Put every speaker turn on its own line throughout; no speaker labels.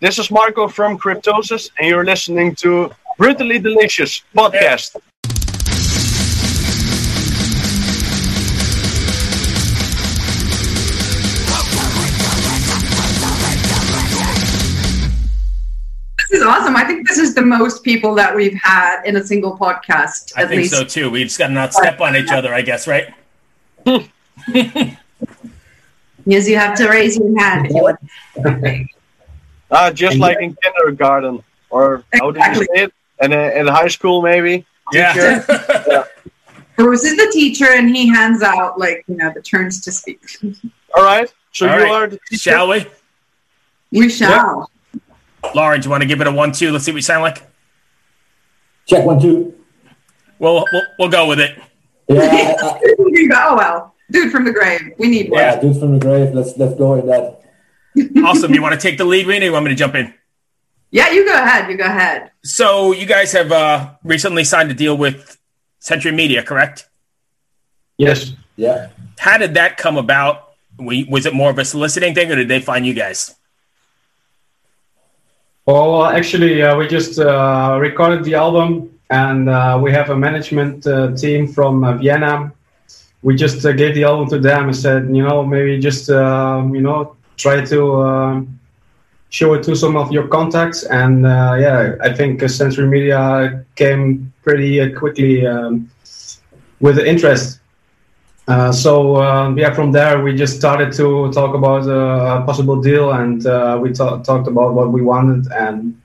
This is Marco from Cryptosis, and you're listening to Brutally Delicious podcast.
This is awesome. I think this is the most people that we've had in a single podcast.
I
At
think
least.
so too. We just got to not step on each other, I guess, right?
Yes, you have to raise your hand. if you want.
Uh, just like in kindergarten, or how do you
Exactly.
say it? And in high school, maybe.
Yeah.
Bruce is the teacher, and he hands out like you know the turns to speak.
All right. So
All
you
right.
are the.
Shall we?
We shall.
Lauren, do you want to give it a one, two? Let's see what we sound like.
Check one, two.
We'll, we'll, we'll go with it.
Yeah, I, I,
oh well, dude from the grave. We need one.
yeah, dude from the grave. Let's let's go in that.
Awesome. You want to take the lead, Riina? or You want me to jump in?
Yeah, you go ahead. You go ahead.
So you guys have uh, recently signed a deal with Century Media, correct?
Yes.
Yeah.
How did that come about? We, was it more of a soliciting thing, or did they find you guys?
Well, actually, uh, we just uh, recorded the album, and uh, we have a management uh, team from uh, Vienna. We just uh, gave the album to them and said, you know, maybe just um, you know try to um show it to some of your contacts. And uh, yeah, I think uh, Century Media came pretty uh, quickly um, with the interest. Uh, so uh, yeah, from there we just started to talk about a possible deal, and uh, we ta- talked about what we wanted, and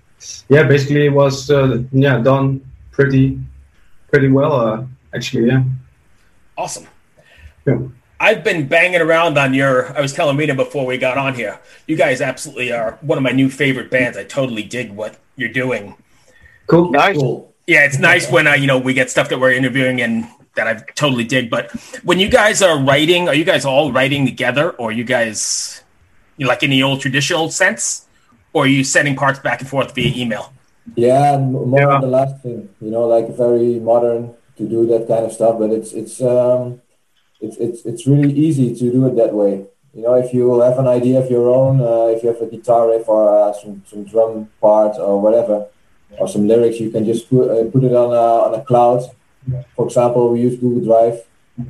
yeah, basically it was uh, yeah done pretty pretty well uh, actually. Yeah.
Awesome.
Yeah.
I've been banging around on your. I was telling Rita before we got on here. You guys absolutely are one of my new favorite bands. I totally dig what you're doing.
Cool.
Nice.
Cool.
Yeah, it's nice when uh, you know we get stuff that we're interviewing and that I totally dig. But when you guys are writing, are you guys all writing together, or are you guys you know, like in the old traditional sense, or are you sending parts back and forth via email?
Yeah, and more
Yeah.
on the last thing. You know, like very modern to do that kind of stuff, but it's it's um it's it's it's really easy to do it that way. You know, if you have an idea of your own, uh, if you have a guitar riff or uh, some some drum part or whatever, or some lyrics, you can just put uh, put it on a on a cloud. For example, we use Google Drive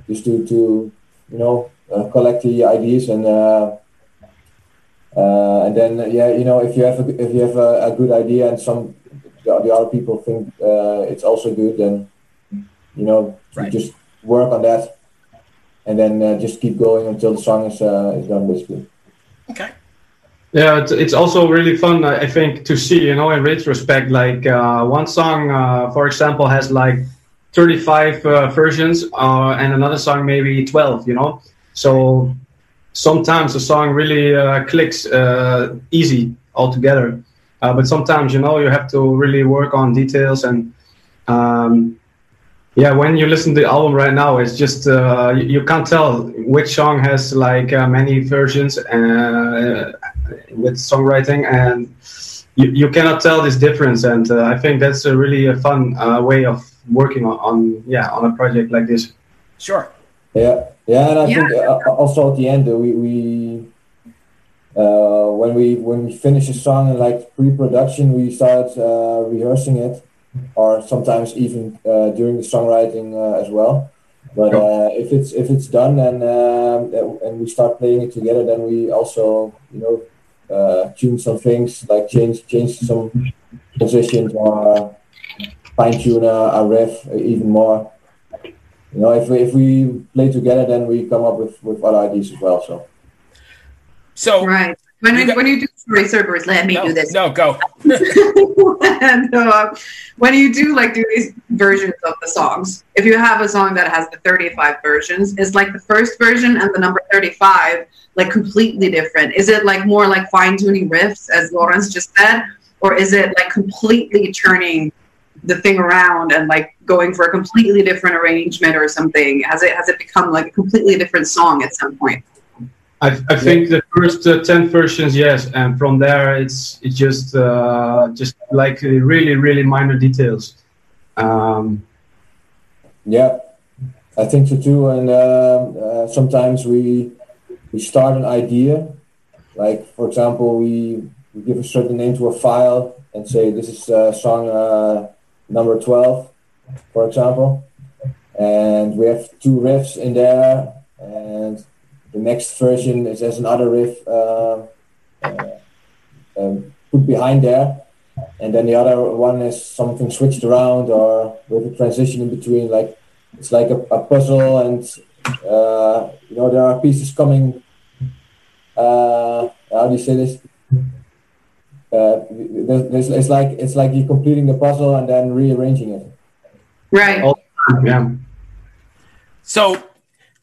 just to to you know uh, collect the ideas and. Uh, uh, and then, yeah, you know, if you have a, if you have a, a good idea and some the, the other people think uh, it's also good, then you know,
Right.
you just work on that, and then uh, just keep going until the song is uh, is done, basically.
Okay.
Yeah, it's, it's also really fun, I I think, to see, you know, in retrospect, like uh, one song, uh, for example, has like 35 uh, versions, uh, and another song maybe 12, you know? So sometimes a song really uh, clicks uh, easy altogether. Uh, but sometimes, you know, you have to really work on details and um, yeah, when you listen to the album right now, it's just uh, you, you can't tell which song has like uh, many versions uh, with songwriting, and you, you cannot tell this difference. And uh, I think that's a really a fun uh, way of working on, on yeah on a project like this.
Sure.
Yeah, yeah, and I
Yeah.
think uh, also at the end uh, we we uh, when we when we finish a song in like pre-production, we start uh, rehearsing it, or sometimes even uh, during the songwriting uh, as well. But uh, if it's if it's done and um, and we start playing it together, then we also you know uh, tune some things like change change some positions or fine tune a, a riff even more. You know, if we, if we play together, then we come up with, with other ideas as well. So
So
Right. When,
You got-
when you do sorry, sir, Bruce, let me
no,
do this.
no, go.
and uh, when you do like do these versions of the songs, if you have a song that has the 35 versions, is like the first version and the number 35 like completely different? Is it like more like fine tuning riffs, as Laurens just said, or is it like completely turning the thing around and like going for a completely different arrangement or something? Has it has it become like a completely different song at some point?
I, I think the first uh, ten versions, yes, and from there it's it's just uh, just like uh, really really minor details. Um,
yeah, I think so too. And um uh, sometimes we we start an idea, like for example, we we give a certain name to a file and say this is uh, song uh, number 12, for example. And we have two riffs in there, and the next version is as another riff uh, uh, um, put behind there. And then the other one is something switched around or with a transition in between. Like it's like a, a puzzle, and uh, you know there are pieces coming. Uh, how do you say this? Uh, there's, it's like it's like you're completing the puzzle and then rearranging it.
Right.
Oh, yeah.
So,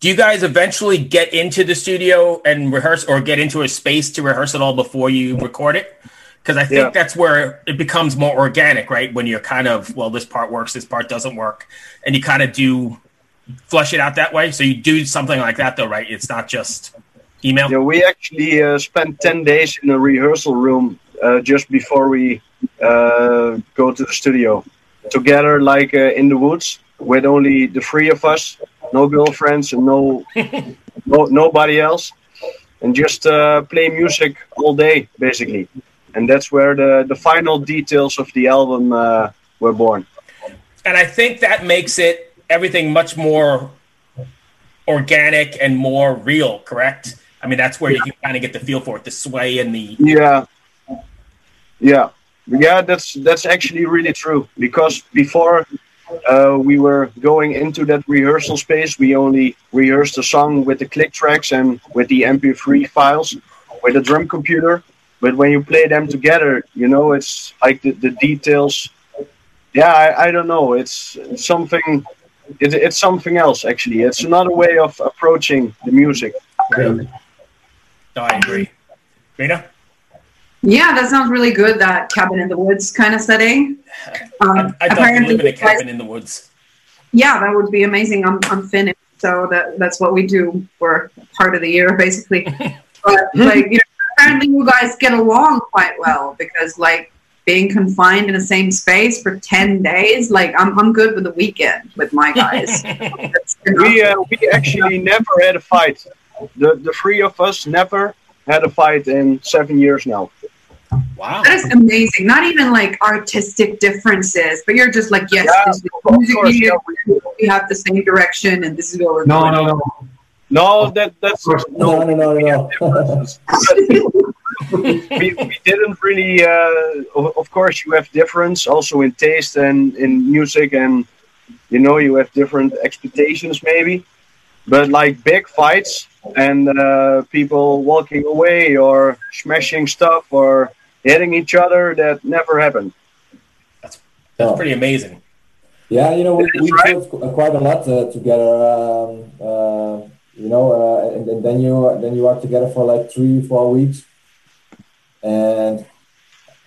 do you guys eventually get into the studio and rehearse, or get into a space to rehearse it all before you record it? Because I think
Yeah.
that's where it becomes more organic, right? When you're kind of, well, this part works, this part doesn't work, and you kind of do flush it out that way. So you do something like that, though, right? It's not just email.
Yeah, we actually uh, spent 10 days in a rehearsal room uh, just before we uh, go to the studio. Together, like uh, in the woods, with only the three of us, no girlfriends and no, no nobody else, and just uh, play music all day, basically. And that's where the, the final details of the album uh, were born.
and I think that makes it everything much more organic and more real. Correct? I mean, that's where you can kind of get the feel for it, the sway and the
Yeah, yeah, yeah. That's that's actually really true because before uh, we were going into that rehearsal space, we only rehearsed the song with the click tracks and with the MP3 files with the drum computer. But when you play them together, you know, it's like the, the details. Yeah, I, I don't know. It's, it's something. It, it's something else actually. It's another way of approaching the music.
No, I agree. Riina,
Yeah, that sounds really good. That cabin in the woods kind of setting. Um,
I'd love to live in a
you guys-
cabin in the woods.
Yeah, that would be amazing. I'm I'm Finnish, so that that's what we do for part of the year, basically. but like, you know, apparently you guys get along quite well because like being confined in the same space for ten days, like I'm I'm good with the weekend with my guys.
We uh, we actually never had a fight. The the three of us never had a fight in seven years now.
Wow.
that is amazing. Not even like artistic differences, but you're just like, yes,
Yeah,
this is the music
course,
you
yeah,
do. we have the same direction, and this is what we're
No,
doing.
no, no.
No, that that's
course.
No, no, no, no, no.
we, we didn't really. Uh, of, of course, you have difference also in taste and in music, and you know you have different expectations maybe. But like big fights and uh, people walking away or smashing stuff or hitting each other, that never happened.
That's
No.
pretty amazing.
Yeah, you know, we,
That's
we
right.
toured quite a lot uh, together. Um, uh, you know, uh, and, and then you then you are together for like three, four weeks, and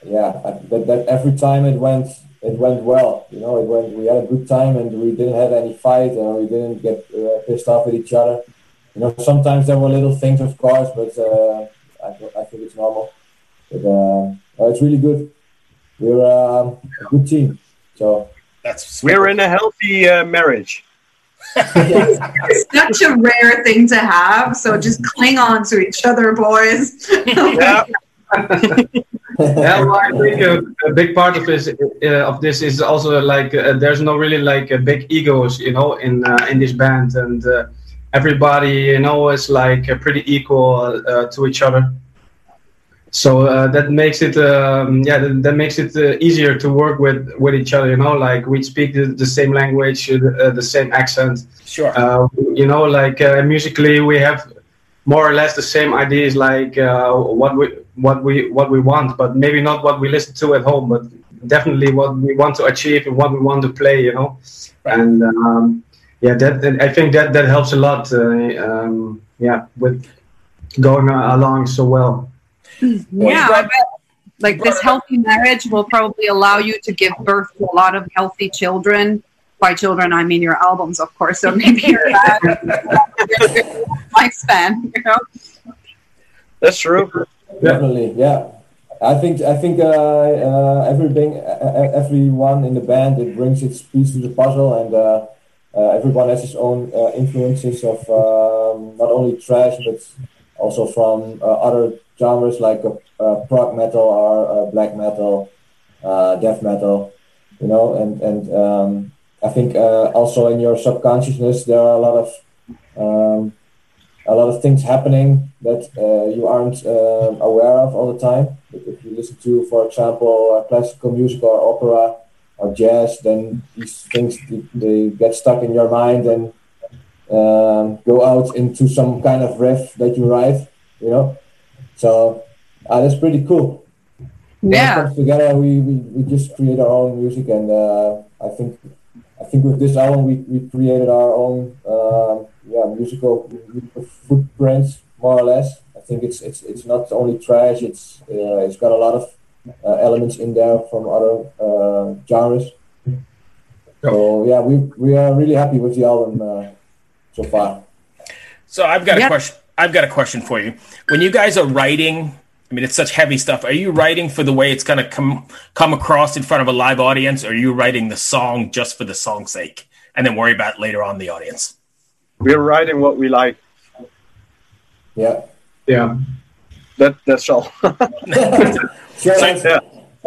yeah, I- that, that every time it went it went well. You know, it went. We had a good time, and we didn't have any fight, and we didn't get uh, pissed off at each other. You know, sometimes there were little things, of course, but uh, I, I think it's normal. But uh, uh, it's really good. We're um, a good team, so.
That's sweet.
We're in a healthy uh, marriage.
It's such a rare thing to have, so just cling on to each other, boys.
Yeah,
yeah, well, I think a, a big part of this uh, of this is also like uh, there's no really like uh, big egos, you know, in uh, in this band, and uh, everybody, you know, is like uh, pretty equal uh, to each other. So uh, that makes it, um, yeah, that, that makes it uh, easier to work with with each other. You know, like we speak the, the same language, uh, the same accent.
Sure.
Uh, you know, like uh, musically, we have more or less the same ideas, like uh, what we what we what we want, but maybe not what we listen to at home, but definitely what we want to achieve and what we want to play. You know,
Right.
and um, yeah, that that- I think that that helps a lot. Uh, um, yeah, with going uh, along so well.
yeah, I bet, like this
Brought it up.
healthy marriage will probably allow you to give birth to a lot of healthy children. By children, I mean your albums, of course. So maybe your lifespan, you know.
that's true.
Definitely, yeah. I think I think uh, uh, everything, uh, everyone in the band, it brings its piece to the puzzle, and uh, everyone has his own uh, influences of um, not only trash but also from uh, other genres like uh, prog metal or black metal, death metal, you know, and and um, I think also in your subconsciousness there are a lot of um, a lot of things happening that uh, you aren't uh, aware of all the time. If you listen to, for example, uh, classical music or opera or jazz, then these things they get stuck in your mind and um, go out into some kind of riff that you write. You know, so uh, that's pretty cool.
Yeah.
together, we, we, we just create our own music, and uh, I think I think with this album we, we created our own um, yeah musical, musical footprints more or less. I think it's it's it's not only trash. It's uh, it's got a lot of uh, elements in there from other uh, genres. So yeah, we we are really happy with the album uh, so far.
So I've got a question. I've got a question for you. When you guys are writing, I mean, it's such heavy stuff. Are you writing for the way it's going to come come across in front of a live audience, or are you writing the song just for the song's sake, and then worry about later on the audience?
We're writing what we like.
Yeah.
Yeah.
That that's all.
so, yeah.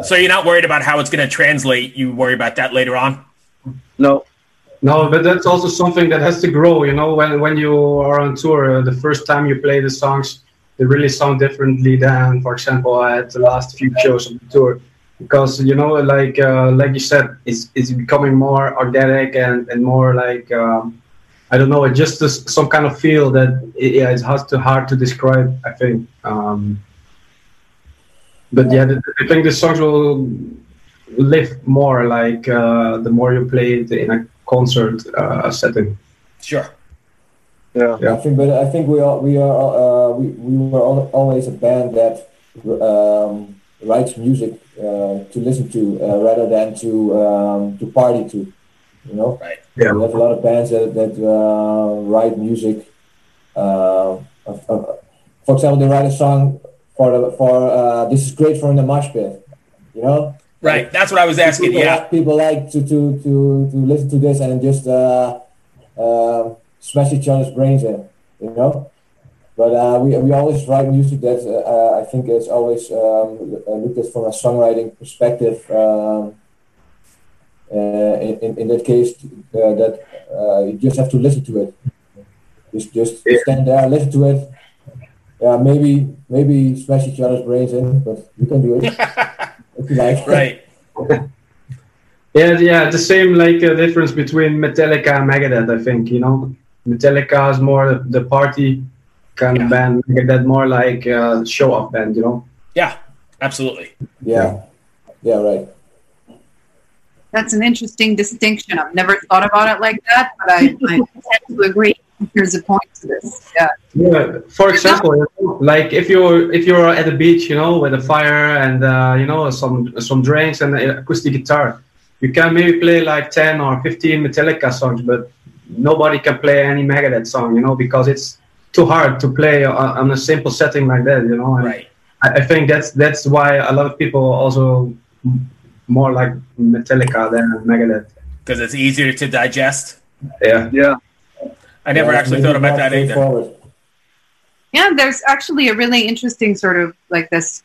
so you're not worried about how it's going to translate. You worry about that later on.
No.
No, but that's also something that has to grow. You know, when when you are on tour, uh, the first time you play the songs, they really sound differently than, for example, at the last few shows of the tour. Because you know, like uh, like you said, it's it's becoming more organic and and more like um, I don't know, it just a, some kind of feel that yeah, it's hard to hard to describe. I think, um, but yeah, the, I think the songs will live more like uh, the more you play it in a concert uh, setting.
Sure.
Yeah. yeah. I think, but I think we are we are uh, we, we were always a band that um, writes music uh, to listen to uh, rather than to um, to party to. You know,
right?
Yeah. We have a lot of bands that that uh, write music. Uh, for example, they write a song for the for uh, this is great for in the mosh pit. You know.
Right. That's what I was asking.
People
yeah.
Like, people like to to to to listen to this and just uh, uh, smash each other's brains in. You know. But uh, we, we always write music that uh, I think is always um, looked at from a songwriting perspective. Um, uh, in, in that case, uh, that uh, you just have to listen to it. Just just stand there, listen to it. Yeah, maybe maybe smash each other's brains in, but you can do it if you like.
Right.
yeah, yeah. The same like uh, difference between Metallica and Megadeth. I think you know, Metallica is more the party kind yeah. of band. Megadeth more like uh, show off band. You know.
Yeah, absolutely.
Yeah. Yeah. Right.
That's an interesting distinction. I've never thought about it like that, but I, I tend to agree. There's a point to this. Yeah.
Yeah. For example, like if you're if you're at the beach, you know, with a fire and uh, you know some some drinks and acoustic guitar, you can maybe play like ten or fifteen Metallica songs, but nobody can play any Megadeth song, you know, because it's too hard to play on, on a simple setting like that, you know.
And right.
I, I think that's that's why a lot of people also more like Metallica than Megadeth.
Because it's easier to digest.
Yeah.
Yeah.
I never yeah, actually thought about that either. Forward.
Yeah, there's actually a really interesting sort of like this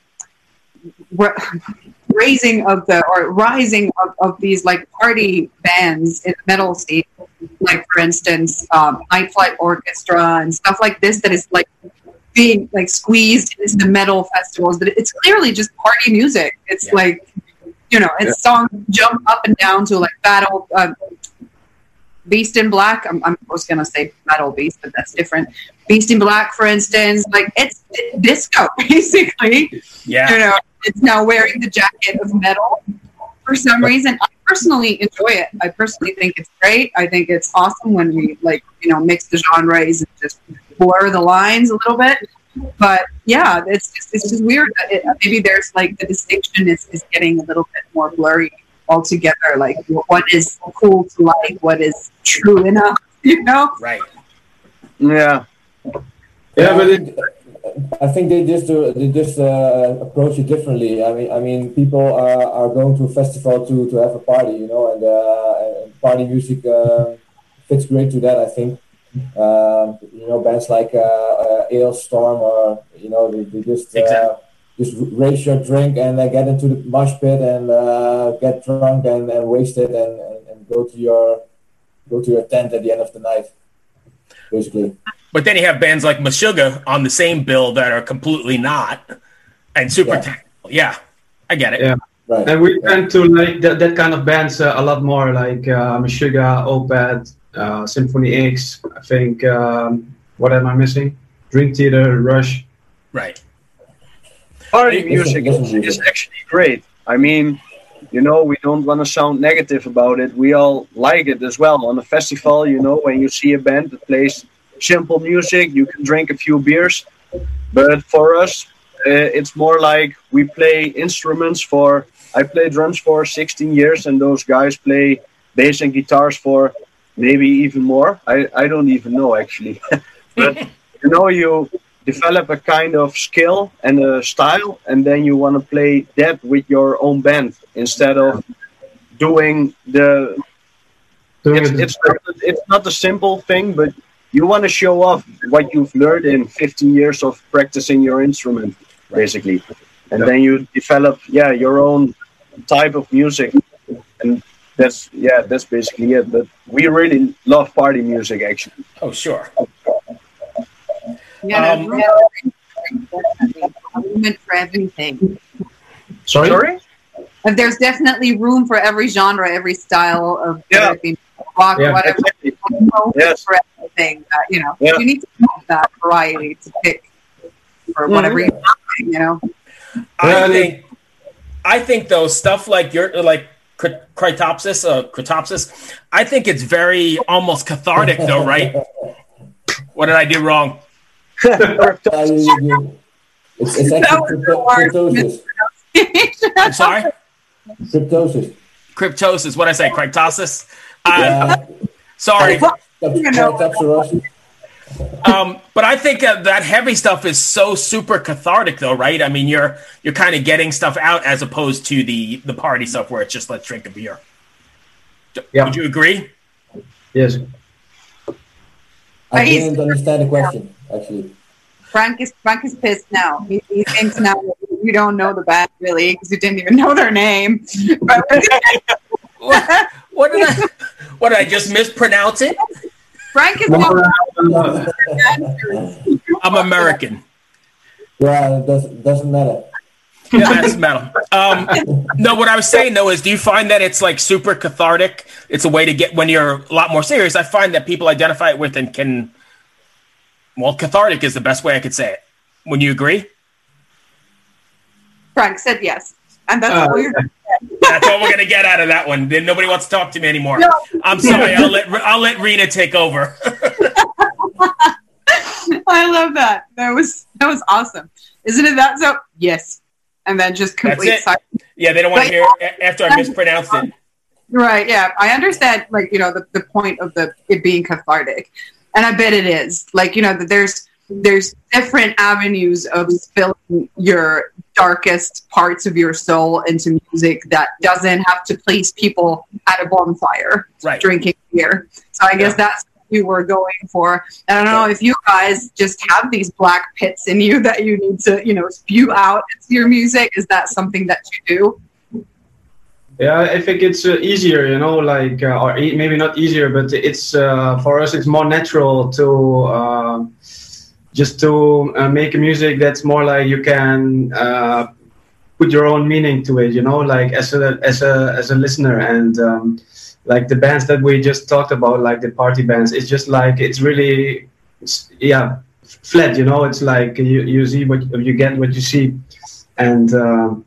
raising of the or rising of, of these like party bands in the metal scene, like for instance, um, Night Flight Orchestra and stuff like this that is like being like squeezed into the metal festivals, but it's clearly just party music. It's yeah. like you know, and yeah. songs jump up and down to like battle. Uh, Beast in Black. I'm, I'm was gonna say Metal Beast, but that's different. Beast in Black, for instance, like it's, it's disco basically.
Yeah.
You know, it's now wearing the jacket of metal for some reason. I personally enjoy it. I personally think it's great. I think it's awesome when we like you know mix the genres and just blur the lines a little bit but yeah, it's just it's just weird. It, maybe there's like the distinction is, is getting a little bit more blurry altogether. Like what is cool to like, what is true enough, you know?
Right.
Yeah.
Yeah, but it,
I think they just uh, they just uh, approach it differently. I mean, I mean, people are, are going to a festival to, to have a party, you know, and, uh, and party music uh, fits great to that. I think Um, you know, bands like uh, uh, Alestorm or you know, they, they just uh,
Exactly.
just raise your drink and uh, get into the mosh pit and uh, get drunk and, and wasted and, and, and go to your go to your tent at the end of the night. Basically,
But then you have bands like Meshuggah on the same bill that are completely not and super
Yeah.
technical. Yeah, I get it.
Yeah.
right?
And we
Yeah.
tend to like that, that kind of bands uh, a lot more, like uh, Meshuggah, Opeth, uh, Symphony X. I think. Um, what am I missing? Dream Theater, Rush.
Right.
Party music is,
to
is
it.
actually great. I mean, you know, we don't want to sound negative about it. We all like it as well. On a festival, you know, when you see a band that plays simple music, you can drink a few beers. But for us, uh, it's more like we play instruments for. I play drums for 16 years, and those guys play bass and guitars for maybe even more. I, I don't even know actually. but you know, you develop a kind of skill and a style, and then you want to play that with your own band instead of doing the.
Doing
It's,
it-
it's not it's not a simple thing, but you want to show off what you've learned in 15 years of practicing your instrument, basically, and
Yeah.
then you develop yeah your own type of music, and that's yeah that's basically it. But we really love party music actually.
Oh, sure.
Yeah,
Um,
there's room for everything, definitely. Room for everything.
Sorry.
Sorry.
And there's definitely room for every genre, every style of
Yeah.
whether rock,
Yeah,
whatever.
Exactly. Yes.
for everything. Uh, you know,
Yeah.
you need to have that variety to pick for whatever you're doing, you know.
I think, I think though stuff like your like Crit- Cryptopsis, uh, Cryptopsis, I think it's very almost cathartic though, right? What did I do wrong?
It's, it's actually
was
cryptosis.
I'm sorry,
Cryptosis.
Cryptosis. What I say? Cryptosis. Uh,
Yeah.
Sorry,
You know.
Cryptopsis.
Um, but I think uh, that heavy stuff is so super cathartic, though, right? I mean, you're you're kind of getting stuff out as opposed to the the party stuff where it's just let's drink a beer.
Yeah.
Would you agree?
Yes.
I didn't understand the question actually.
Frank is Frank is pissed now. He, he thinks now that you don't know the band really because you didn't even know their name. But
What, what did I what did I just mispronounce it?
Frank is
No,
now
I'm American.
Yeah, it doesn't doesn't matter.
Yeah, that's metal. Um, no, what I was saying though is, do you find that it's like super cathartic? It's a way to get when you're a lot more serious. I find that people identify it with and can. Well, cathartic is the best way I could say it. Would you agree?
Frank said yes, and that's
Uh,
all you're.
That's all we're gonna get out of that one. Then nobody wants to talk to me anymore.
No.
I'm sorry. I'll let I'll let Riina take over.
I love that. That was that was awesome. Isn't it that so? Yes, and then just complete silence.
yeah, they don't want to hear a- after I mispronounced it.
Right. Yeah. I understand, like, you know, the, the point of the it being cathartic. And I bet it is. Like, you know, that there's there's different avenues of spilling your darkest parts of your soul into music that doesn't have to place people at a bonfire
Right.
drinking beer. So I guess that's what you were going for. And I don't know if you guys just have these black pits in you that you need to, you know, spew out into your music. Is that something that you do?
Yeah, I think it's uh, easier, you know, like, uh, or e- maybe not easier, but it's uh, for us, it's more natural to uh, just to uh, make music that's more like you can uh, put your own meaning to it, you know, like as a as a as a listener, and um, like the bands that we just talked about, like the party bands, it's just like it's really, it's, yeah, flat, you know, it's like you you see what you get what you see, and. Um,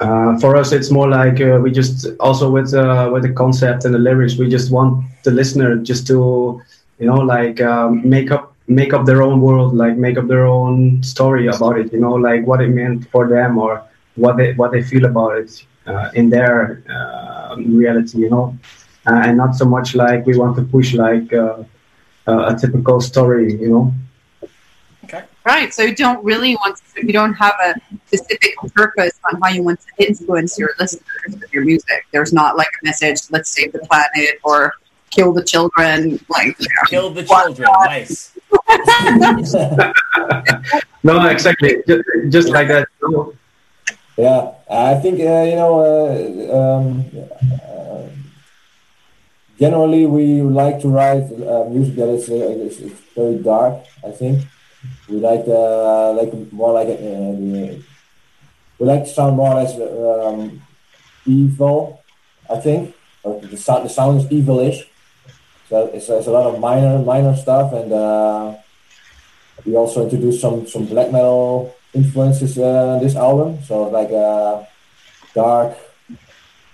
uh, for us, it's more like uh, we just also with uh, with the concept and the lyrics, we just want the listener just to, you know, like um, make up make up their own world, like make up their own story about it. You know, like what it meant for them or what they what they feel about it uh, in their uh, reality. You know, uh, and not so much like we want to push like uh, uh, a typical story. You know.
Right. So you don't really want to, you don't have a specific purpose on how you want to influence your listeners with your music. There's not like a message, let's save the planet or kill the children, like
Kill the children. Nice.
No, exactly. Just, just like that.
Yeah, I think uh, you know. Uh, um, uh, generally, we like to write uh, music that is uh, it's, it's very dark. I think we like uh, like more like we like to sound more or less um, evil. I think or the sound the sound is evilish. It's, it's a lot of minor minor stuff, and uh, we also introduced some some black metal influences uh, this album. So like uh, dark,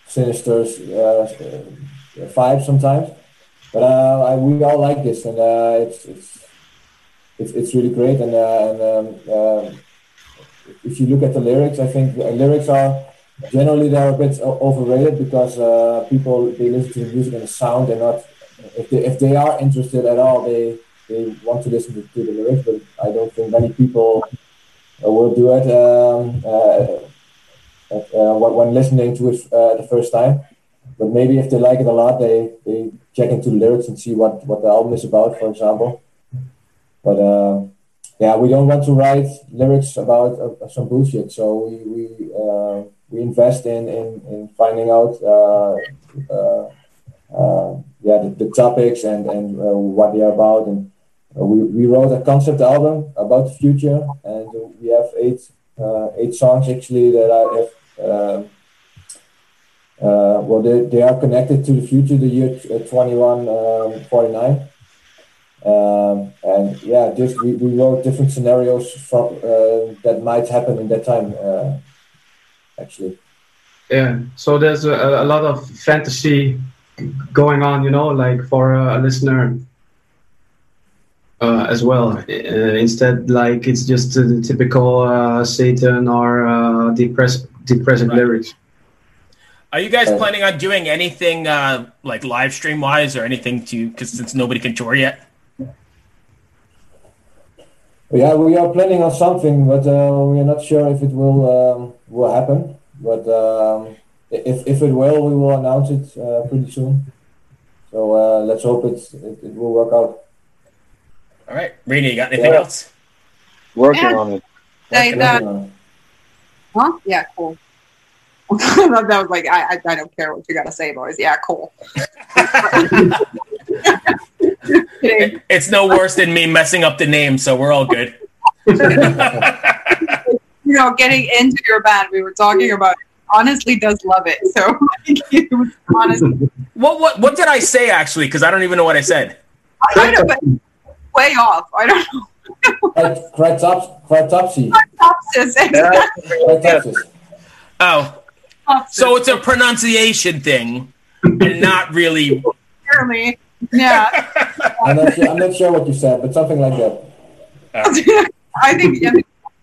sinister uh, vibes sometimes. But uh, I, we all like this, and uh, it's, it's it's it's really great. And, and um, um if you look at the lyrics, I think lyrics are generally they're a bit overrated because people they listen to the music and the sound. They're not if they if they are interested at all, they they want to listen to, to the lyrics. But I don't think many people uh, will do it um, uh, uh, when listening to it uh, the first time. But maybe if they like it a lot, they, they check into the lyrics and see what, what the album is about, for example. But uh, yeah, we don't want to write lyrics about uh, some bullshit. So we we, uh, we invest in, in, in finding out uh, yeah the, the topics and and uh, what they are about. And uh, we, we wrote a concept album about the future, and we have eight uh, eight songs actually that I have. Uh, uh, well, they, they are connected to the future, the year uh, 2149. Um, and yeah, just we, we wrote different scenarios from that might happen in that time, actually.
Yeah. So there's a, a lot of fantasy going on, you know, like for a listener uh, as well. Uh, instead, like it's just the typical uh, Satan or uh, depress- depressive
Right.
lyrics.
Are you guys
Uh,
planning on doing anything uh, like live stream wise or anything to? Because since nobody can tour yet.
Yeah, we are planning on something, but uh, we are not sure if it will um, will happen. But um, if if it will, we will announce it uh, pretty soon. So uh, let's hope it's, it it will work out.
All right, Riina, you got anything
Yeah.
else?
Working
Yeah.
on it.
Like that.
Uh,
Huh? Yeah, cool. that was like I, I I don't care what you gotta say, boys. Yeah, cool. Kidding.
it's no worse than me messing up the name, so we're all good.
you know, getting into your band, we were talking about. It. Honestly, does love it. So, it was honestly,
what what what did I say actually? Because I don't even know what I said.
I don't know, way off. I don't know.
Crypt- Cryptops- Cryptopsy.
Topsis, exactly.
Oh, so it's a pronunciation thing, and not really.
Apparently, yeah.
I'm not, sure, I'm not sure what you said, but something like that. Oh.
I think yeah,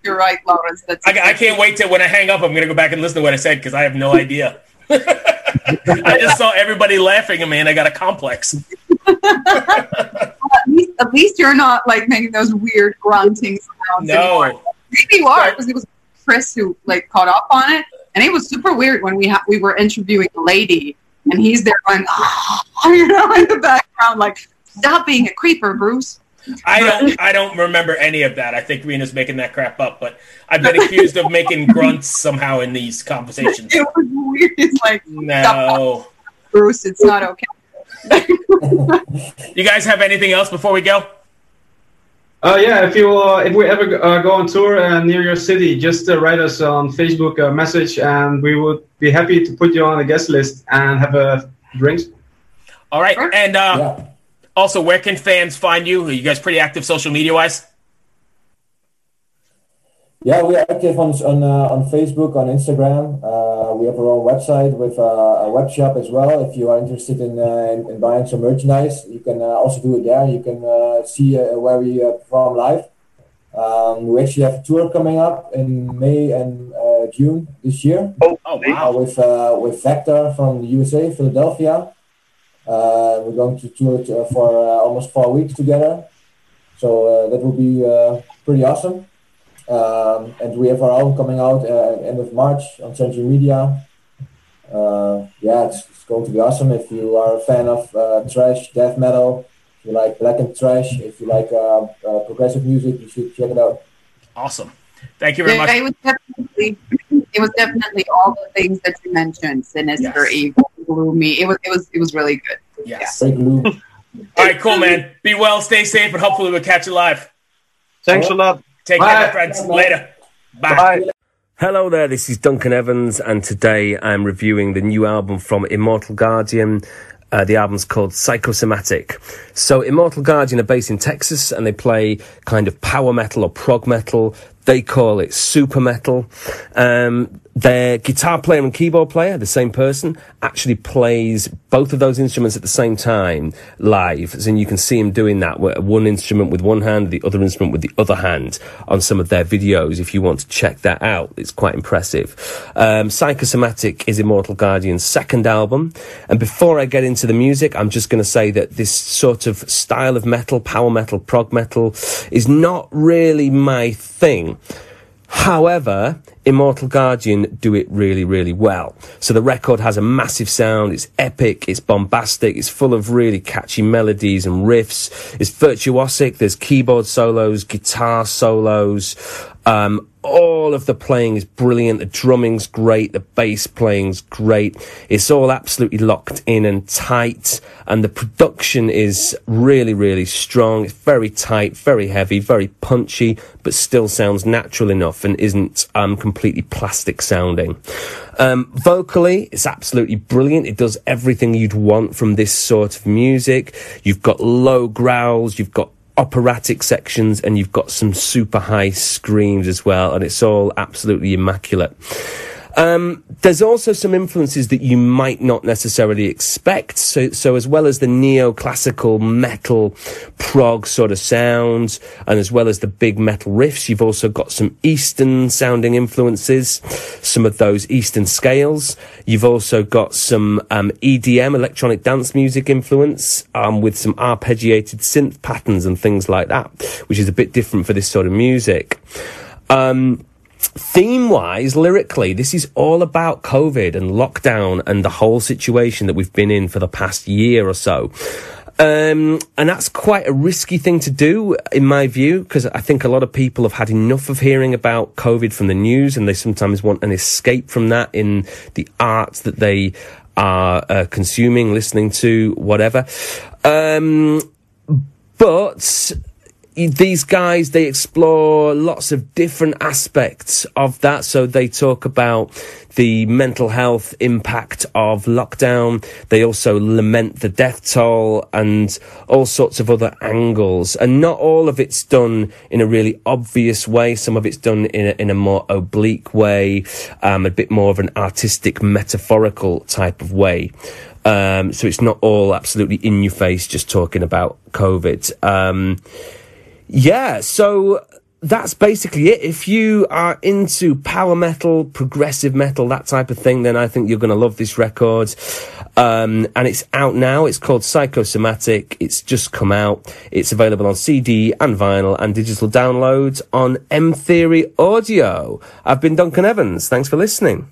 you're right, Laurens. That's
I, I can't wait till when I hang up. I'm gonna go back and listen to what I said because I have no idea. I just saw everybody laughing at me, and I got a complex.
At least, at least you're not like making those weird grunting sounds anymore.
No,
Maybe you are because it was Chris who like caught up on it, and it was super weird when we ha- we were interviewing a lady, and he's there going, oh, you know, in the background, like, stop being a creeper, Bruce.
I don't. I don't remember any of that. I think Riina's making that crap up, but I've been accused of making grunts somehow in these conversations.
It was weird. It's like,
No.
Bruce, it's not okay.
You guys have anything else before we go?
Uh, yeah, if you uh, if we ever uh, go on tour uh, near your city, just uh, write us on Facebook a message, and we would be happy to put you on the guest list and have a drinks.
All right,
Sure.
and uh,
Yeah.
Also, where can fans find you? Are you guys pretty active social media wise?
Yeah, we are active on on, uh, on Facebook, on Instagram. Uh, we have our own website with uh, a web shop as well. If you are interested in, uh, in, in buying some merchandise, you can uh, also do it there. You can uh, see uh, where we uh, perform live. Um, we actually have a tour coming up in May and uh, June this year
Oh
uh,
wow!
with uh, with Vektor from the USA, Philadelphia. Uh, we're going to tour it, uh, for uh, almost four weeks together, so uh, that will be uh, pretty awesome. Um, and we have our album coming out uh, end of March on Century Media. uh, yeah, it's, it's, going to be awesome. If you are a fan of uh, thrash, death metal, if you like black and trash, if you like uh, uh, progressive music, you should check it out.
Awesome. Thank you very
Yeah,
much.
It was definitely, it was definitely all the things that you mentioned: sinister,
Yes.
evil, gloomy. It was, it was, it was really good.
Yes.
Break glue.
All right, cool, man. Be well, stay safe, and hopefully we'll catch you live.
Thanks a lot.
Take
Bye.
care, my friends. Later. Bye.
Bye.
Hello there, this is Duncan Evans, and today I'm reviewing the new album from Immortal Guardian. Uh, the album's called Psychosomatic. So, Immortal Guardian are based in Texas and they play kind of power metal or prog metal. They call it super metal. Um, their guitar player and keyboard player, the same person, actually plays both of those instruments at the same time live. In, you can see him doing that, one instrument with one hand, the other instrument with the other hand on some of their videos. If you want to check that out, it's quite impressive. Um, Psychosomatic is Immortal Guardian's second album. And before I get into the music, I'm just going to say that this sort of style of metal, power metal, prog metal, is not really my thing. However, Immortal Guardian do it really, really well. So the record has a massive sound, it's epic, it's bombastic, it's full of really catchy melodies and riffs, it's virtuosic, there's keyboard solos, guitar solos, um, all of the playing is brilliant. The drumming's great. The bass playing's great. It's all absolutely locked in and tight. And the production is really, really strong. It's very tight, very heavy, very punchy, but still sounds natural enough and isn't um, completely plastic sounding. Um, vocally, it's absolutely brilliant. It does everything you'd want from this sort of music. You've got low growls. You've got operatic sections and you've got some super high screams as well and it's all absolutely immaculate um, there's also some influences that you might not necessarily expect. So, so as well as the neoclassical metal prog sort of sounds, and as well as the big metal riffs, you've also got some Eastern sounding influences, some of those Eastern scales. You've also got some um, EDM, electronic dance music influence, um, with some arpeggiated synth patterns and things like that, which is a bit different for this sort of music. Um, theme wise, lyrically, this is all about COVID and lockdown and the whole situation that we've been in for the past year or so. Um, and that's quite a risky thing to do, in my view, because I think a lot of people have had enough of hearing about COVID from the news and they sometimes want an escape from that in the art that they are uh, consuming, listening to, whatever. Um, but these guys they explore lots of different aspects of that. So they talk about the mental health impact of lockdown. They also lament the death toll and all sorts of other angles. And not all of it's done in a really obvious way. Some of it's done in a, in a more oblique way um, a bit more of an artistic metaphorical type of way. Um, so it's not all absolutely in your face just talking about covid. Um, yeah, so that's basically it. If you are into power metal, progressive metal, that type of thing, then I think you're going to love this record. Um, and it's out now. It's called Psychosomatic. It's just come out. It's available on CD and vinyl and digital downloads on M Theory Audio. I've been Duncan Evans. Thanks for listening.